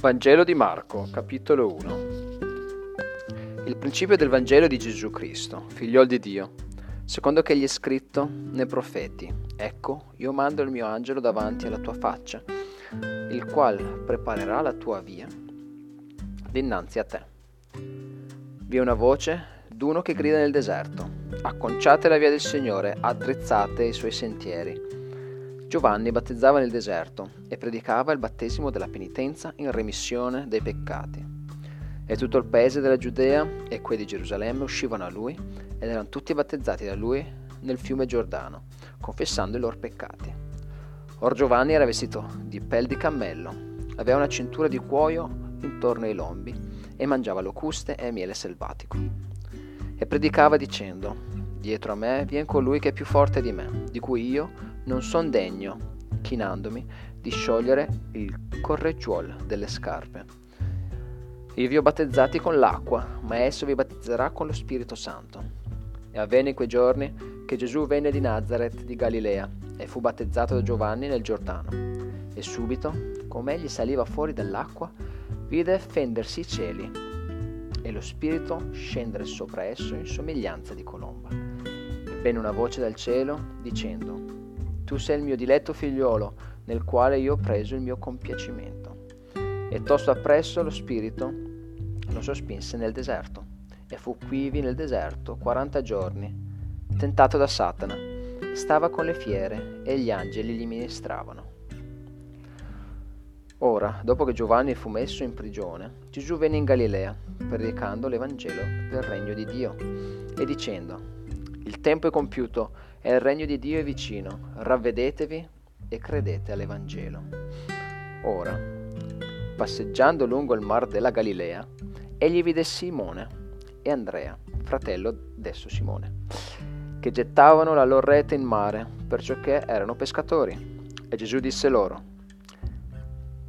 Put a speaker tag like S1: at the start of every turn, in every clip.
S1: Vangelo di Marco, capitolo 1 Il principio del Vangelo di Gesù Cristo, figliol di Dio, secondo che gli è scritto nei profeti, ecco, io mando il mio angelo davanti alla tua faccia, il qual preparerà la tua via dinanzi a te. Vi è una voce d'uno che grida nel deserto, acconciate la via del Signore, addrizzate i suoi sentieri Giovanni battezzava nel deserto e predicava il battesimo della penitenza in remissione dei peccati. E tutto il paese della Giudea e quelli di Gerusalemme uscivano a lui ed erano tutti battezzati da lui nel fiume Giordano, confessando i loro peccati. Or Giovanni era vestito di pel di cammello, aveva una cintura di cuoio intorno ai lombi e mangiava locuste e miele selvatico. E predicava dicendo, dietro a me vien colui che è più forte di me, di cui io non son degno, chinandomi, di sciogliere il correggiuol delle scarpe. Io vi ho battezzati con l'acqua, ma esso vi battezzerà con lo Spirito Santo. E avvenne in quei giorni che Gesù venne di Nazareth di Galilea e fu battezzato da Giovanni nel Giordano. E subito, come egli saliva fuori dall'acqua, vide fendersi i cieli e lo Spirito scendere sopra esso in somiglianza di colomba. E venne una voce dal cielo dicendo, tu sei il mio diletto figliuolo, nel quale io ho preso il mio compiacimento. E tosto appresso lo spirito lo sospinse nel deserto, e fu quivi nel deserto quaranta giorni, tentato da Satana. Stava con le fiere e gli angeli gli ministravano. Ora, dopo che Giovanni fu messo in prigione, Gesù venne in Galilea, predicando l'Evangelo del regno di Dio e dicendo, il tempo è compiuto e il regno di Dio è vicino. Ravvedetevi e credete all'Evangelo. Ora, passeggiando lungo il mar della Galilea, egli vide Simone e Andrea, fratello d'esso Simone, che gettavano la loro rete in mare, perciò che erano pescatori. E Gesù disse loro,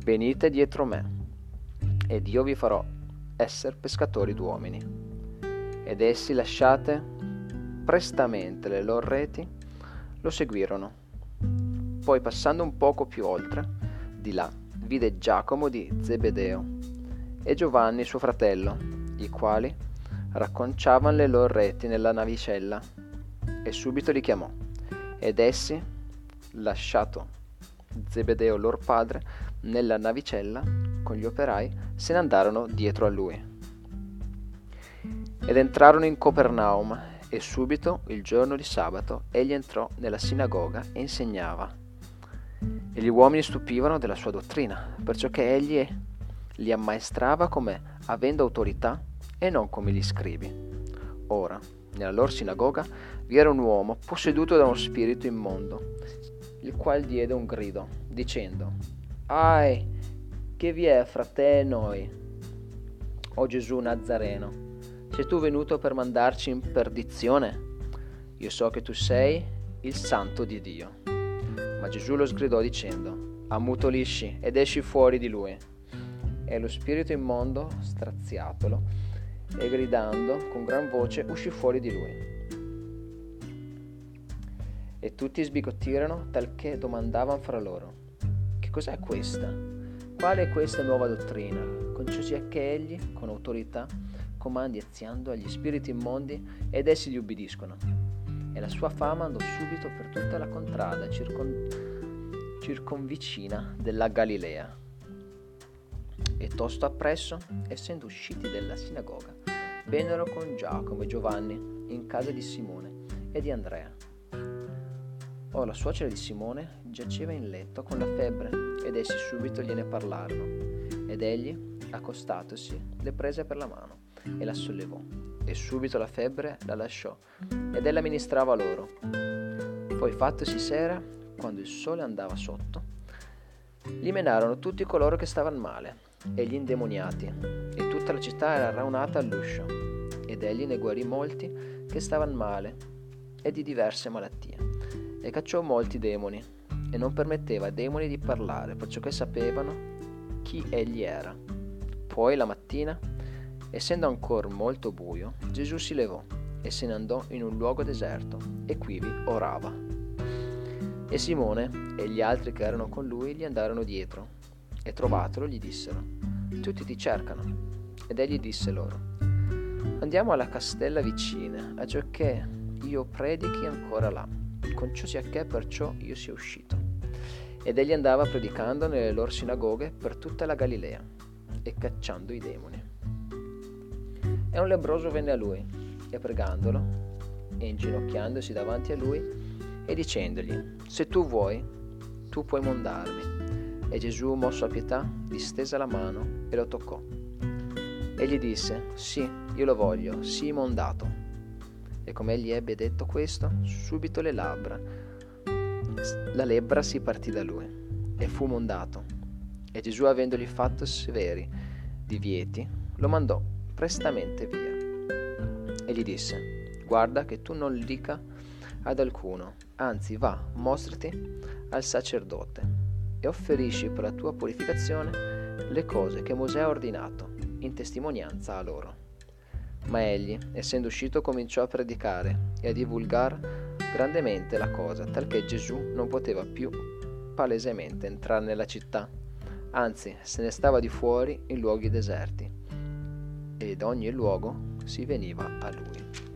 S1: Venite dietro me, ed io vi farò essere pescatori d'uomini. Ed essi lasciate prestamente le loro reti, lo seguirono. Poi passando un poco più oltre, di là, vide Giacomo di Zebedeo e Giovanni suo fratello, i quali racconciavano le loro reti nella navicella, e subito li chiamò. Ed essi, lasciato Zebedeo loro padre, nella navicella con gli operai, se ne andarono dietro a lui. Ed entrarono in Copernaum e subito, il giorno di sabato, egli entrò nella sinagoga e insegnava. E gli uomini stupivano della sua dottrina, perciò che egli li ammaestrava come avendo autorità e non come gli scribi. Ora, nella loro sinagoga vi era un uomo posseduto da uno spirito immondo, il quale diede un grido, dicendo, Ai, che vi è fra te e noi, o Gesù Nazareno? Sei tu venuto per mandarci in perdizione? Io so che tu sei il santo di Dio. Ma Gesù lo sgridò dicendo, ammutolisci ed esci fuori di lui. E lo spirito immondo, straziatolo, e gridando con gran voce uscì fuori di lui. E tutti sbigottirono talché domandavano fra loro, che cos'è questa? Quale è questa nuova dottrina? Concesi che egli, con autorità, comandi aziando agli spiriti immondi ed essi gli ubbidiscono. E la sua fama andò subito per tutta la contrada circon- circonvicina della Galilea. E tosto appresso, essendo usciti dalla sinagoga, vennero con Giacomo e Giovanni in casa di Simone e di Andrea. Ora la suocera di Simone giaceva in letto con la febbre ed essi subito gliene parlarono. Ed egli, accostatosi, le prese per la mano e la sollevò, e subito la febbre la lasciò, ed ella ministrava loro. Poi fattosi sera, quando il sole andava sotto, gli menarono tutti coloro che stavano male, e gli indemoniati, e tutta la città era raunata all'uscio, ed egli ne guarì molti che stavano male e di diverse malattie, e cacciò molti demoni, e non permetteva ai demoni di parlare, perciò che sapevano chi egli era. Poi la mattina Essendo ancora molto buio, Gesù si levò e se ne andò in un luogo deserto e quivi orava. E Simone e gli altri che erano con lui gli andarono dietro e trovatelo gli dissero, tutti ti cercano. Ed egli disse loro, andiamo alla castella vicina, a giacché io predichi ancora là, con ciò sia che perciò io sia uscito. Ed egli andava predicando nelle loro sinagoghe per tutta la Galilea e cacciando i demoni. E un lebroso venne a lui e pregandolo e inginocchiandosi davanti a lui e dicendogli, se tu vuoi, tu puoi mondarmi. E Gesù, mosso a pietà, distese la mano e lo toccò. E gli disse, sì, io lo voglio, sii mondato. E come egli ebbe detto questo, subito le labbra, la lebbra si partì da lui e fu mondato. E Gesù, avendogli fatto severi divieti, lo mandò prestamente via. E gli disse, guarda che tu non dica ad alcuno, anzi va, mostrati al sacerdote e offerisci per la tua purificazione le cose che Mosè ha ordinato, in testimonianza a loro. Ma egli, essendo uscito, cominciò a predicare e a divulgar grandemente la cosa, talché Gesù non poteva più palesemente entrare nella città, anzi se ne stava di fuori in luoghi deserti, ed ogni luogo si veniva a lui.